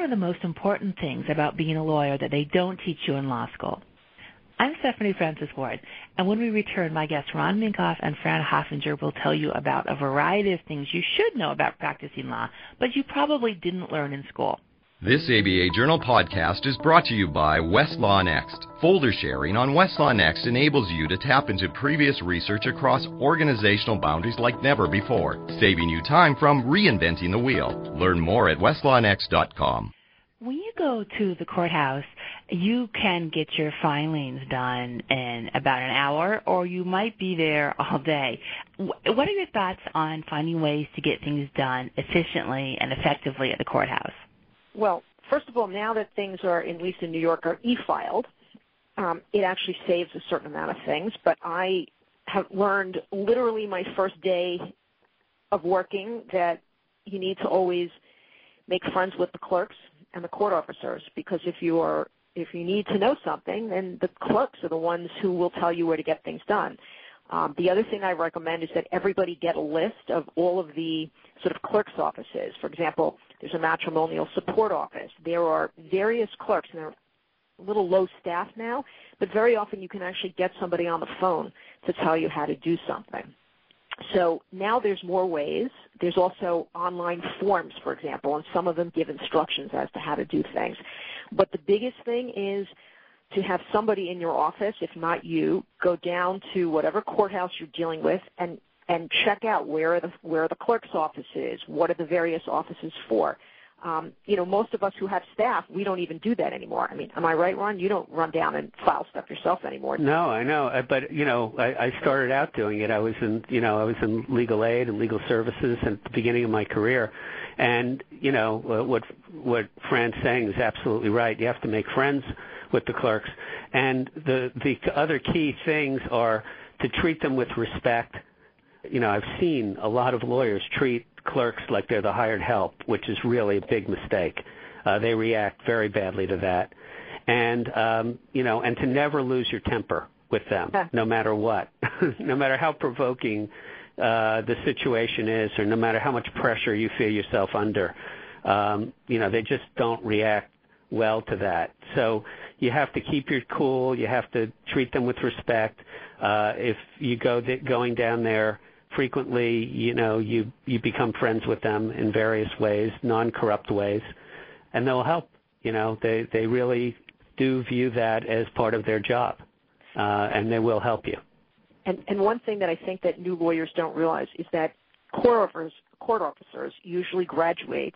one of the most important things about being a lawyer that they don't teach you in law school? I'm Stephanie Francis Ward, and when we return, my guests Ron Minkoff and Fran Hoffinger will tell you about a variety of things you should know about practicing law, but you probably didn't learn in school. This ABA Journal podcast is brought to you by Westlaw Next. Folder sharing on Westlaw Next enables you to tap into previous research across organizational boundaries like never before, saving you time from reinventing the wheel. Learn more at westlawnext.com. When you go to the courthouse, you can get your filings done in about an hour, or you might be there all day. What are your thoughts on finding ways to get things done efficiently and effectively at the courthouse? Well, first of all, now that things are, at least in New York, are e-filed, um, it actually saves a certain amount of things. But I have learned literally my first day of working that you need to always make friends with the clerks and the court officers because if you are if you need to know something, then the clerks are the ones who will tell you where to get things done. Um, the other thing I recommend is that everybody get a list of all of the sort of clerk's offices. For example, there's a matrimonial support office. There are various clerks, and they're a little low staff now, but very often you can actually get somebody on the phone to tell you how to do something. So now there's more ways. There's also online forms, for example, and some of them give instructions as to how to do things. But the biggest thing is to have somebody in your office, if not you, go down to whatever courthouse you're dealing with and and check out where are the where are the clerk's offices, what are the various offices for. Um, you know, most of us who have staff, we don't even do that anymore. I mean, am I right, Ron? You don't run down and file stuff yourself anymore. No, I know, uh, but you know, I, I started out doing it. I was in, you know, I was in legal aid and legal services at the beginning of my career, and you know, what what Fran's saying is absolutely right. You have to make friends with the clerks, and the the other key things are to treat them with respect you know, I've seen a lot of lawyers treat clerks like they're the hired help, which is really a big mistake. Uh, they react very badly to that, and um, you know, and to never lose your temper with them, no matter what, no matter how provoking uh, the situation is, or no matter how much pressure you feel yourself under. Um, you know, they just don't react well to that. So you have to keep your cool. You have to treat them with respect. Uh, if you go th- going down there frequently, you know, you you become friends with them in various ways, non-corrupt ways, and they'll help. You know, they they really do view that as part of their job, uh, and they will help you. And and one thing that I think that new lawyers don't realize is that court officers court officers usually graduate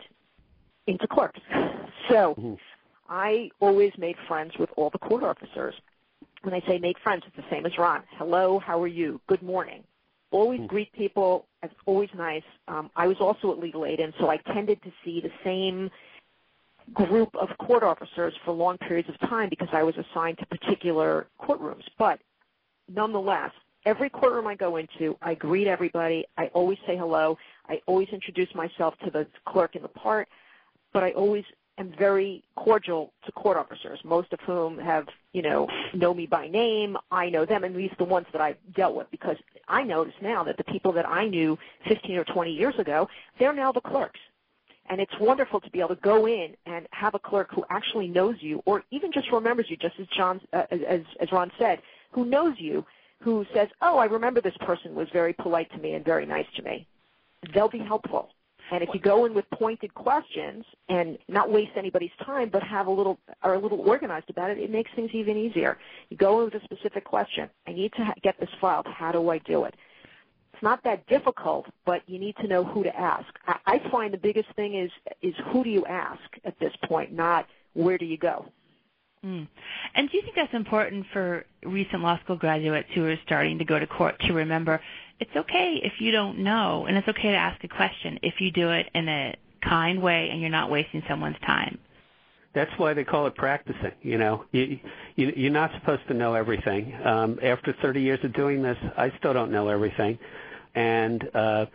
into clerks. So mm-hmm. I always made friends with all the court officers. When I say make friends, it's the same as Ron. Hello, how are you? Good morning always mm. greet people. It's always nice. Um, I was also at legal aid, and so I tended to see the same group of court officers for long periods of time because I was assigned to particular courtrooms. But nonetheless, every courtroom I go into, I greet everybody. I always say hello. I always introduce myself to the clerk in the part, but I always am very cordial to court officers, most of whom have, you know, know me by name. I know them, and these are the ones that I've dealt with because I notice now that the people that I knew 15 or 20 years ago, they're now the clerks. And it's wonderful to be able to go in and have a clerk who actually knows you, or even just remembers you, just as John, uh, as as Ron said, who knows you, who says, "Oh, I remember this person was very polite to me and very nice to me." They'll be helpful. And if you go in with pointed questions and not waste anybody's time, but have a little are a little organized about it, it makes things even easier. You go in with a specific question. I need to get this filed. How do I do it? It's not that difficult, but you need to know who to ask. I, I find the biggest thing is is who do you ask at this point, not where do you go. Mm. And do you think that's important for recent law school graduates who are starting to go to court to remember it's okay if you don't know, and it's okay to ask a question if you do it in a kind way and you're not wasting someone's time. That's why they call it practicing. You know, you, you you're not supposed to know everything. Um, after 30 years of doing this, I still don't know everything, and uh,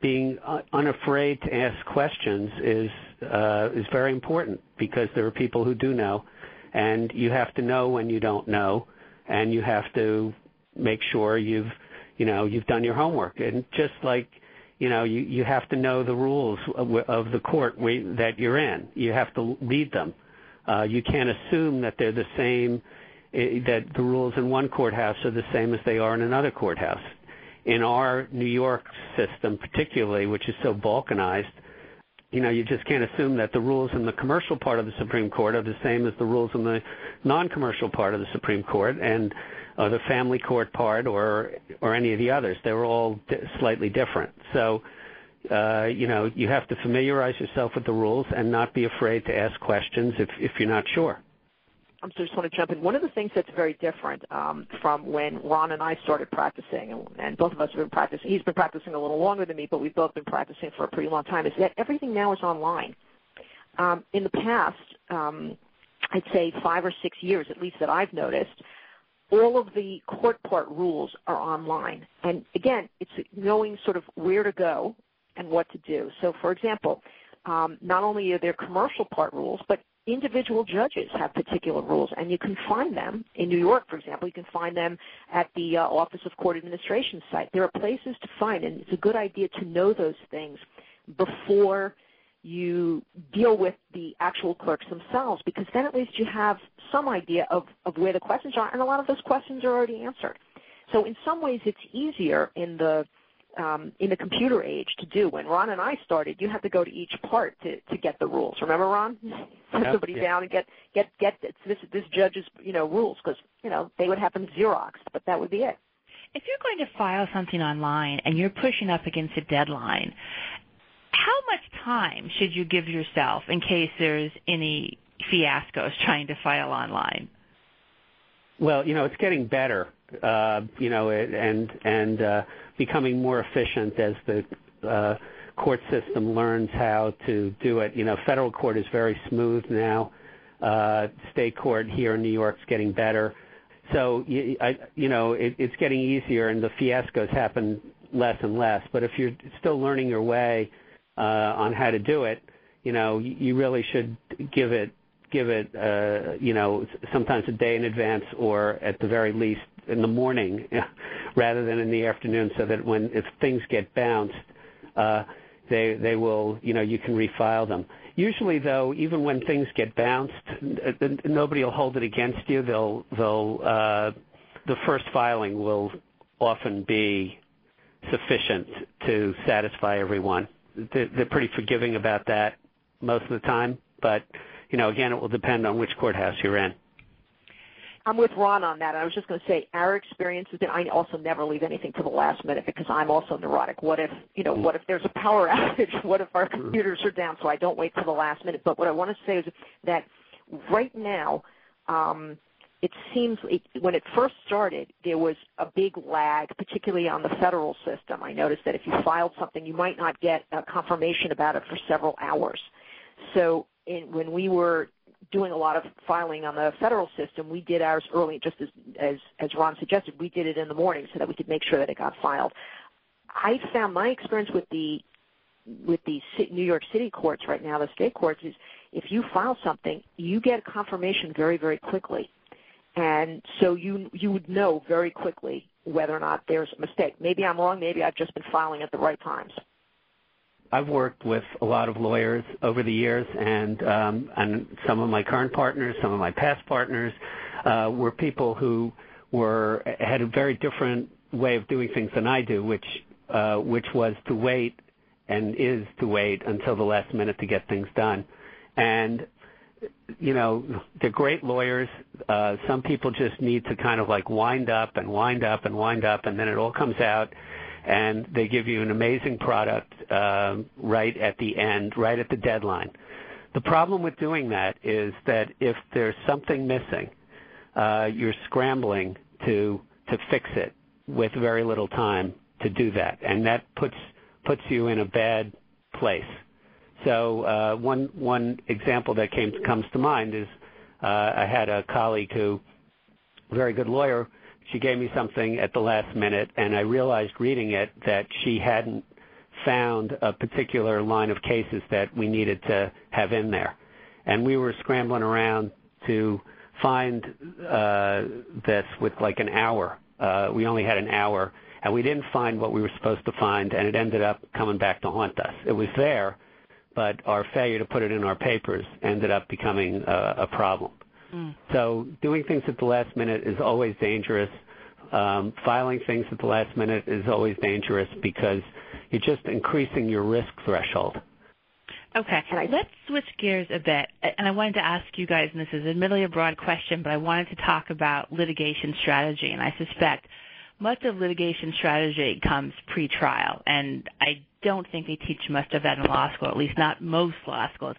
being unafraid to ask questions is uh, is very important because there are people who do know, and you have to know when you don't know, and you have to make sure you've you know you've done your homework and just like you know, you, you have to know the rules of, of the court that you're in. You have to read them. Uh, you can't assume that they're the same, eh, that the rules in one courthouse are the same as they are in another courthouse. In our New York system, particularly, which is so balkanized, you know, you just can't assume that the rules in the commercial part of the Supreme Court are the same as the rules in the non-commercial part of the Supreme Court. And the family court part or or any of the others. They were all slightly different. So, uh, you know, you have to familiarize yourself with the rules and not be afraid to ask questions if if you're not sure. I'm just want to jump in. One of the things that's very different um, from when Ron and I started practicing, and, and both of us have been practicing. He's been practicing a little longer than me, but we've both been practicing for a pretty long time. Is that everything now is online. Um, in the past, um, I'd say five or six years, at least that I've noticed, all of the court part rules are online. And again, it's knowing sort of where to go and what to do. So, for example, um, not only are there commercial part rules, but individual judges have particular rules, and you can find them in New York, for example. You can find them at the uh, Office of Court Administration site. There are places to find, and it's a good idea to know those things before you deal with the actual clerks themselves because then at least you have some idea of, of where the questions are and a lot of those questions are already answered. So in some ways it's easier in the um, in the computer age to do. When Ron and I started, you had to go to each part to, to get the rules. Remember, Ron? Put yep, somebody yep. down and get get get this this judge's you know rules because you know they would have them xeroxed, but that would be it. If you're going to file something online and you're pushing up against a deadline, how much time should you give yourself in case there's any fiascos trying to file online? Well, you know, it's getting better, uh, you know, and and uh, becoming more efficient as the uh, court system learns how to do it. You know, federal court is very smooth now. Uh, state court here in New York is getting better. So, you, I, you know, it, it's getting easier, and the fiascos happen less and less. But if you're still learning your way, uh, on how to do it, you know, you really should give it give it uh, you know sometimes a day in advance or at the very least in the morning rather than in the afternoon so that when if things get bounced uh, they they will you know you can refile them. Usually though even when things get bounced nobody will hold it against you. They'll they'll uh, the first filing will often be sufficient to satisfy everyone they're pretty forgiving about that most of the time. But you know, again, it will depend on which courthouse you're in. I'm with Ron on that. I was just going to say our experience has been I also never leave anything to the last minute because I'm also neurotic. What if you know? What if there's a power outage? What if our computers are down? So I don't wait till the last minute. But what I want to say is that right now. Um, It seems when it first started, there was a big lag, particularly on the federal system. I noticed that if you filed something, you might not get a confirmation about it for several hours. So in, when we were doing a lot of filing on the federal system, we did ours early, just as, as as Ron suggested. We did it in the morning so that we could make sure that it got filed. I found my experience with the with the New York City courts right now, the state courts, is if you file something, you get confirmation very, very quickly and so you you would know very quickly whether or not there's a mistake. Maybe I'm wrong. Maybe I've just been filing at the right times. I've worked with a lot of lawyers over the years, and um, and some of my current partners, some of my past partners, uh, were people who were had a very different way of doing things than I do, which uh, which was to wait and is to wait until the last minute to get things done. And they're great lawyers. Uh, some people just need to kind of like wind up and wind up and wind up, and then it all comes out, and they give you an amazing product uh, right at the end, right at the deadline. The problem with doing that is that if there's something missing, uh, you're scrambling to to fix it with very little time to do that, and that puts puts you in a bad place. So uh, one one example that came comes to mind is uh, I had a colleague who, very good lawyer, she gave me something at the last minute, and I realized reading it that she hadn't found a particular line of cases that we needed to have in there, and we were scrambling around to find uh, this with like an hour. We only had an hour, and we didn't find what we were supposed to find, and it ended up coming back to haunt us. It was there, but our failure to put it in our papers ended up becoming a, a problem. Mm. So doing things at the last minute is always dangerous. Um, filing things at the last minute is always dangerous because you're just increasing your risk threshold. Okay, let's switch gears a bit. And I wanted to ask you guys, and this is admittedly a broad question, but I wanted to talk about litigation strategy. And I suspect much of litigation strategy comes pre-trial, and I don't think they teach much of that in law school, at least not most law schools.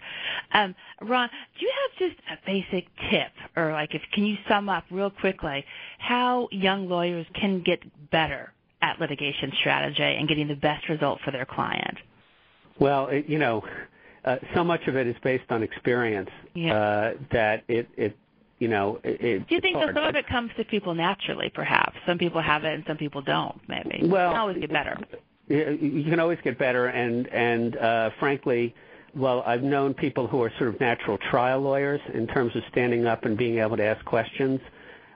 Um, Ron, do you have just a basic tip, or like if can you sum up real quickly how young lawyers can get better at litigation strategy and getting the best result for their client? Well, it, you know, uh, so much of it is based on experience yeah. uh, that it, it you know, it, Do you think that some of it comes to people naturally, perhaps? Some people have it and some people don't, maybe. Well, can always get better. You can always get better, and, and uh, frankly, well, I've known people who are sort of natural trial lawyers in terms of standing up and being able to ask questions.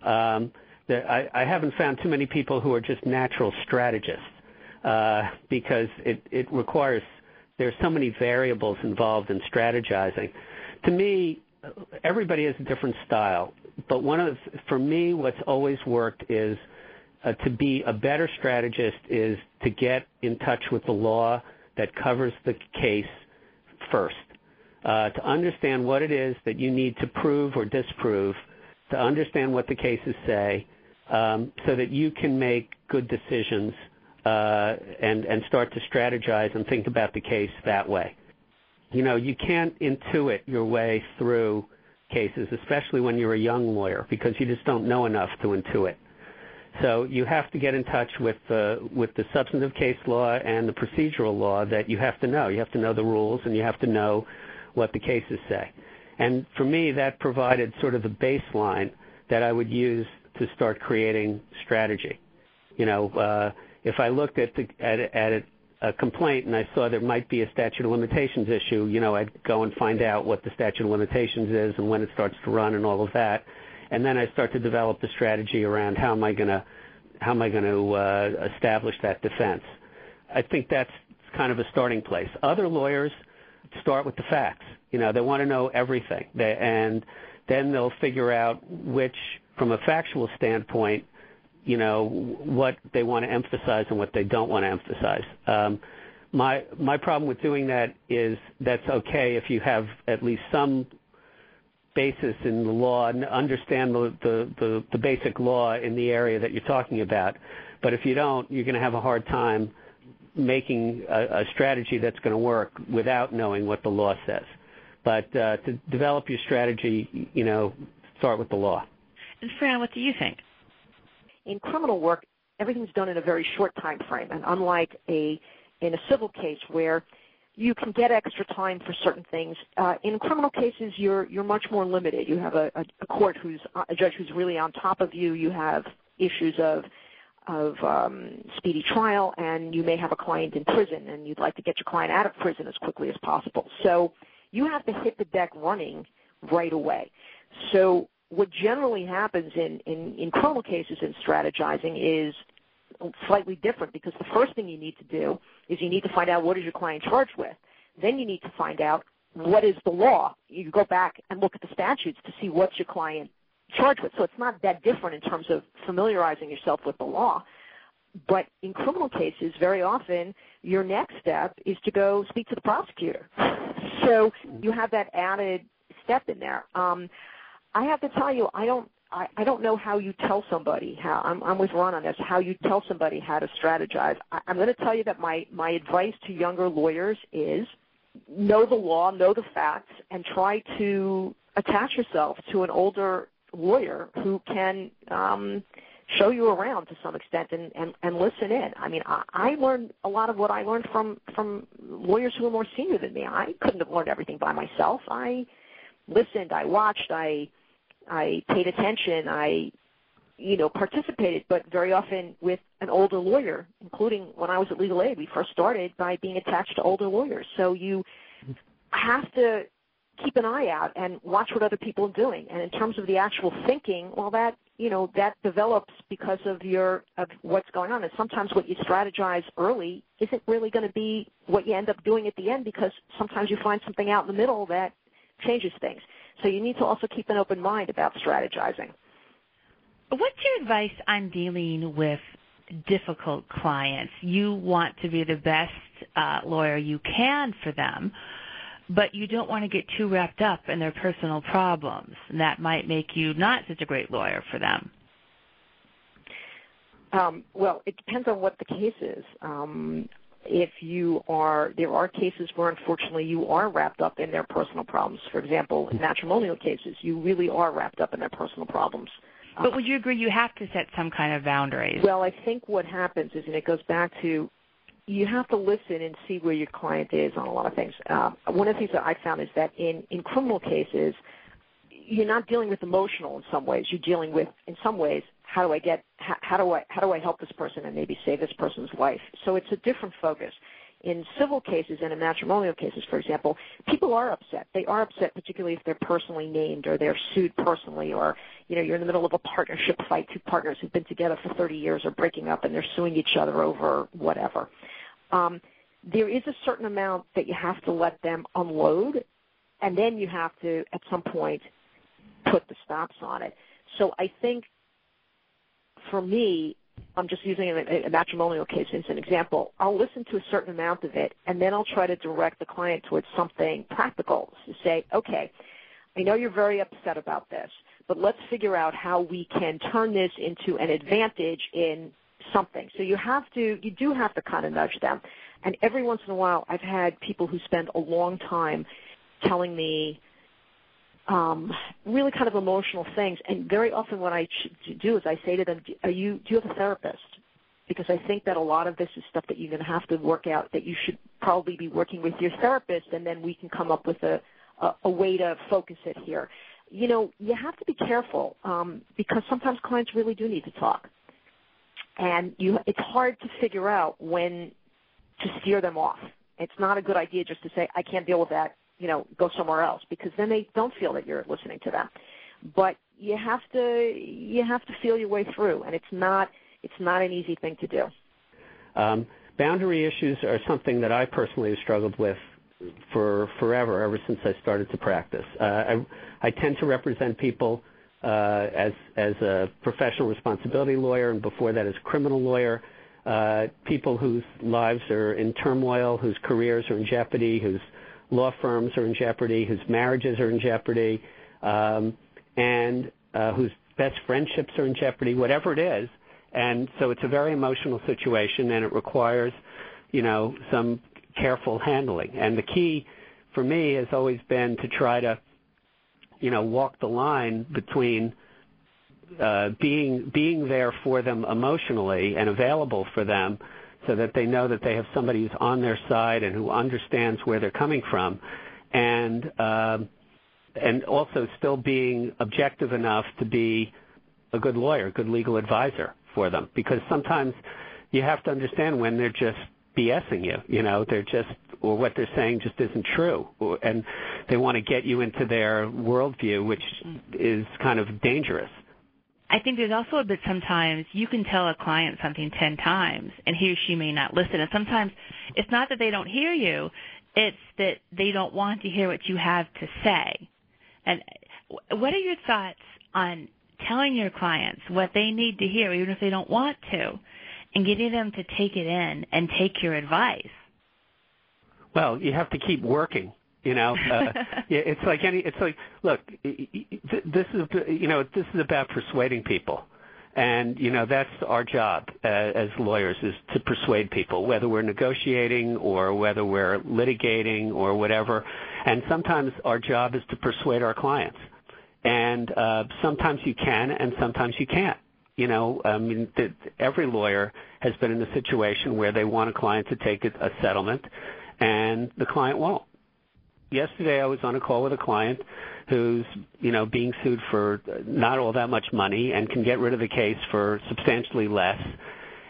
Um, that I, I haven't found too many people who are just natural strategists uh, because it, it requires there's so many variables involved in strategizing. To me, everybody has a different style, but one of for me, what's always worked is to be a better strategist is to get in touch with the law that covers the case first, uh, to understand what it is that you need to prove or disprove, to understand what the cases say, um, so that you can make good decisions uh, and and start to strategize and think about the case that way. You know, you can't intuit your way through cases, especially when you're a young lawyer, because you just don't know enough to intuit. So you have to get in touch with the with the substantive case law and the procedural law that you have to know. You have to know the rules and you have to know what the cases say. And for me, that provided sort of the baseline that I would use to start creating strategy. You know, uh, if I looked at a complaint and I saw there might be a statute of limitations issue, you know, I'd go and find out what the statute of limitations is and when it starts to run and all of that, then I start to develop the strategy around how am I going to how am I going to uh, establish that defense. I think that's kind of a starting place. Other lawyers start with the facts. You know, they want to know everything, and then they'll figure out which, from a factual standpoint, you know what they want to emphasize and what they don't want to emphasize. Um, my my problem with doing that is that's okay if you have at least some basis in the law and understand the, the, the, the basic law in the area that you're talking about. But if you don't, you're going to have a hard time making a, a strategy that's going to work without knowing what the law says. But uh, to develop your strategy, you know, start with the law. And Fran, what do you think? in criminal work, everything's done in a very short time frame, and unlike a in a civil case where you can get extra time for certain things. Uh, in criminal cases, you're you're much more limited. You have a, a, court who's a judge who's really on top of you. You have issues of of um, speedy trial, and you may have a client in prison, and you'd like to get your client out of prison as quickly as possible. So you have to hit the deck running right away. So what generally happens in, in, in criminal cases in strategizing is slightly different because the first thing you need to do is you need to find out what is your client charged with. Then you need to find out what is the law. You go back and look at the statutes to see what's your client charged with. So it's not that different in terms of familiarizing yourself with the law. But in criminal cases, very often your next step is to go speak to the prosecutor. So you have that added step in there. Um, I have to tell you, I don't I, I don't know how you tell somebody how I'm, I'm with Ron on this. How you tell somebody how to strategize? I, I'm going to tell you that my my advice to younger lawyers is know the law, know the facts, and try to attach yourself to an older lawyer who can um, show you around to some extent and, and, and listen in. I mean, I, I learned a lot of what I learned from from lawyers who were more senior than me. I couldn't have learned everything by myself. I listened, I watched, I I paid attention, I you know participated, but very often with an older lawyer, including when I was at Legal Aid, we first started by being attached to older lawyers. So you have to keep an eye out and watch what other people are doing. And in terms of the actual thinking, well, that you know that develops because of your of what's going on. And sometimes what you strategize early isn't really going to be what you end up doing at the end because sometimes you find something out in the middle that changes things. So you need to also keep an open mind about strategizing. What's your advice on dealing with difficult clients? You want to be the best uh, lawyer you can for them, but you don't want to get too wrapped up in their personal problems. And that might make you not such a great lawyer for them. Um, well, it depends on what the case is. Um, if you are, there are cases where unfortunately you are wrapped up in their personal problems. For example, in matrimonial cases, you really are wrapped up in their personal problems. But would you agree you have to set some kind of boundaries? Well, I think what happens is, and it goes back to, you have to listen and see where your client is on a lot of things. Uh, one of the things that I found is that in, in criminal cases, you're not dealing with emotional in some ways. You're dealing with, in some ways, how do I get, how, do I, how do I help this person and maybe save this person's life? So it's a different focus in civil cases and in matrimonial cases, for example, people are upset. They are upset, particularly if they're personally named or they're sued personally, or you know you're in the middle of a partnership fight. Two partners who've been together for 30 years are breaking up and they're suing each other over whatever. Um, there is a certain amount that you have to let them unload, and then you have to, at some point, put the stops on it. So I think, for me, I'm just using a, a matrimonial case as an example. I'll listen to a certain amount of it, and then I'll try to direct the client towards something practical to say, okay, I know you're very upset about this, but let's figure out how we can turn this into an advantage in something. So you have to, you do have to kind of nudge them. And every once in a while, I've had people who spend a long time telling me, um, really kind of emotional things. And very often, what I do is I say to them, "Are you? Do you have a therapist?" Because I think that a lot of this is stuff that you're going to have to work out. That you should probably be working with your therapist, and then we can come up with a a, a way to focus it here. You know, you have to be careful um, because sometimes clients really do need to talk, and you it's hard to figure out when to steer them off. It's not a good idea just to say, "I can't deal with that you know, go somewhere else because then they don't feel that you're listening to them. But you have to you have to feel your way through, and it's not it's not an easy thing to do. Um, boundary issues are something that I personally have struggled with for forever, ever since I started to practice. Uh, I, I tend to represent people uh, as as a professional responsibility lawyer, and before that as criminal lawyer. Uh, people whose lives are in turmoil, whose careers are in jeopardy, whose law firms are in jeopardy, whose marriages are in jeopardy, um, and uh, whose best friendships are in jeopardy, whatever it is. And so it's a very emotional situation, and it requires, you know, some careful handling. And the key for me has always been to try to, you know, walk the line between uh, being being there for them emotionally and available for them so that they know that they have somebody who's on their side and who understands where they're coming from, and um, and also still being objective enough to be a good lawyer, a good legal advisor for them. Because sometimes you have to understand when they're just BSing you. You know, they're just or what they're saying just isn't true, and they want to get you into their worldview, which is kind of dangerous. I think there's also a bit sometimes you can tell a client something 10 times and he or she may not listen. And sometimes it's not that they don't hear you, it's that they don't want to hear what you have to say. And what are your thoughts on telling your clients what they need to hear, even if they don't want to, and getting them to take it in and take your advice? Well, you have to keep working you know, uh, it's like any. It's like, look, this is you know this is about persuading people, and you know that's our job uh, as lawyers is to persuade people, whether we're negotiating or whether we're litigating or whatever. And sometimes our job is to persuade our clients, and uh, sometimes you can, and sometimes you can't. You know, I mean, the, every lawyer has been in a situation where they want a client to take a, a settlement, and the client won't yesterday I was on a call with a client who's, you know, being sued for not all that much money and can get rid of the case for substantially less.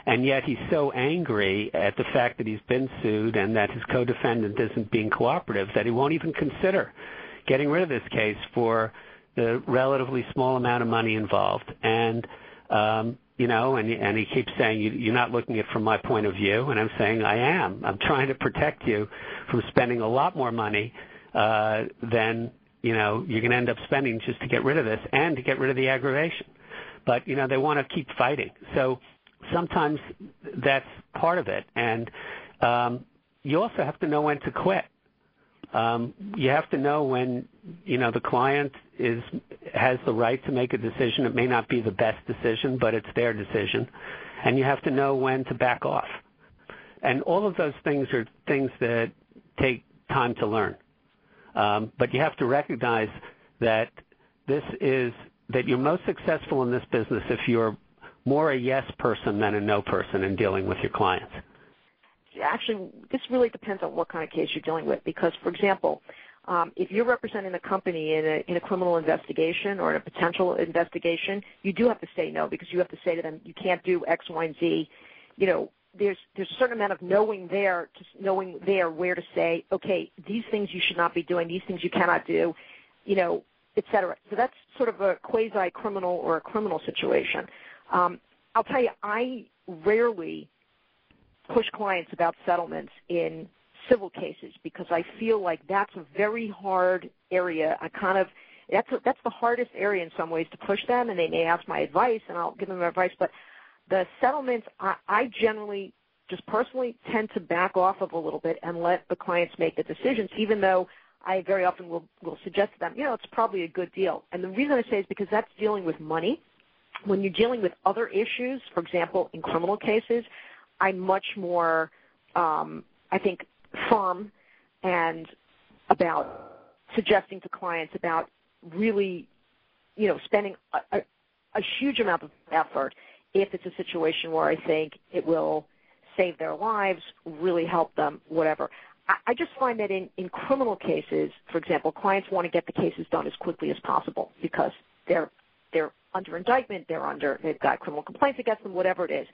And yet he's so angry at the fact that he's been sued and that his co-defendant isn't being cooperative that he won't even consider getting rid of this case for the relatively small amount of money involved. And um, you know, and and he keeps saying you, are not looking at it from my point of view, and I'm saying I am. I'm trying to protect you from spending a lot more money uh, than you know you're going to end up spending just to get rid of this and to get rid of the aggravation. But you know they want to keep fighting, so sometimes that's part of it, and um, you also have to know when to quit. Um, you have to know when you know the client is has the right to make a decision. It may not be the best decision, but it's their decision, and you have to know when to back off. And all of those things are things that take time to learn. Um, but you have to recognize that this is that you're most successful in this business if you're more a yes person than a no person in dealing with your clients actually, this really depends on what kind of case you're dealing with. Because, for example, um, if you're representing a company in a, in a criminal investigation or in a potential investigation, you do have to say no because you have to say to them, you can't do X, Y, and Z. There's there's a certain amount of knowing there, just knowing there where to say, okay, these things you should not be doing, these things you cannot do, you know, et cetera. So that's sort of a quasi criminal or a criminal situation. Um, I'll tell you, I rarely push clients about settlements in civil cases because I feel like that's a very hard area. I kind of that's a, that's the hardest area in some ways to push them, and they may ask my advice, and I'll give them advice. But the settlements, I, generally just personally tend to back off of a little bit and let the clients make the decisions, even though I very often will will suggest to them, you know, it's probably a good deal. And the reason I say is because that's dealing with money. When you're dealing with other issues, for example, in criminal cases, I'm much more, um, I think, firm and about suggesting to clients about really, you know, spending a, a, a huge amount of effort if it's a situation where I think it will save their lives, really help them, whatever. I, just find that in, in criminal cases, for example, clients want to get the cases done as quickly as possible because they're they're under indictment, they're under they've got criminal complaints against them, whatever it is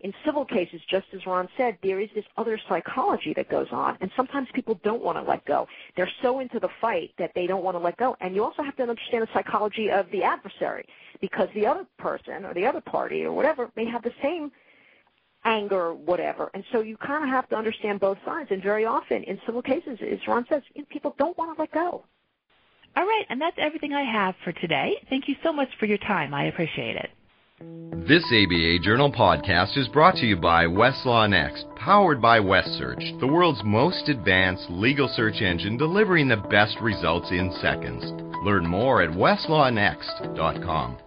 in civil cases, just as Ron said, there is this other psychology that goes on, and sometimes people don't want to let go. They're so into the fight that they don't want to let go. And you also have to understand the psychology of the adversary, because the other person or the other party or whatever may have the same anger or whatever. And so you kind of have to understand both sides. And very often in civil cases, as Ron says, people don't want to let go. All right, and that's everything I have for today. Thank you so much for your time. I appreciate it. This ABA Journal podcast is brought to you by Westlaw Next, powered by WestSearch, the world's most advanced legal search engine delivering the best results in seconds. Learn more at westlawnext.com.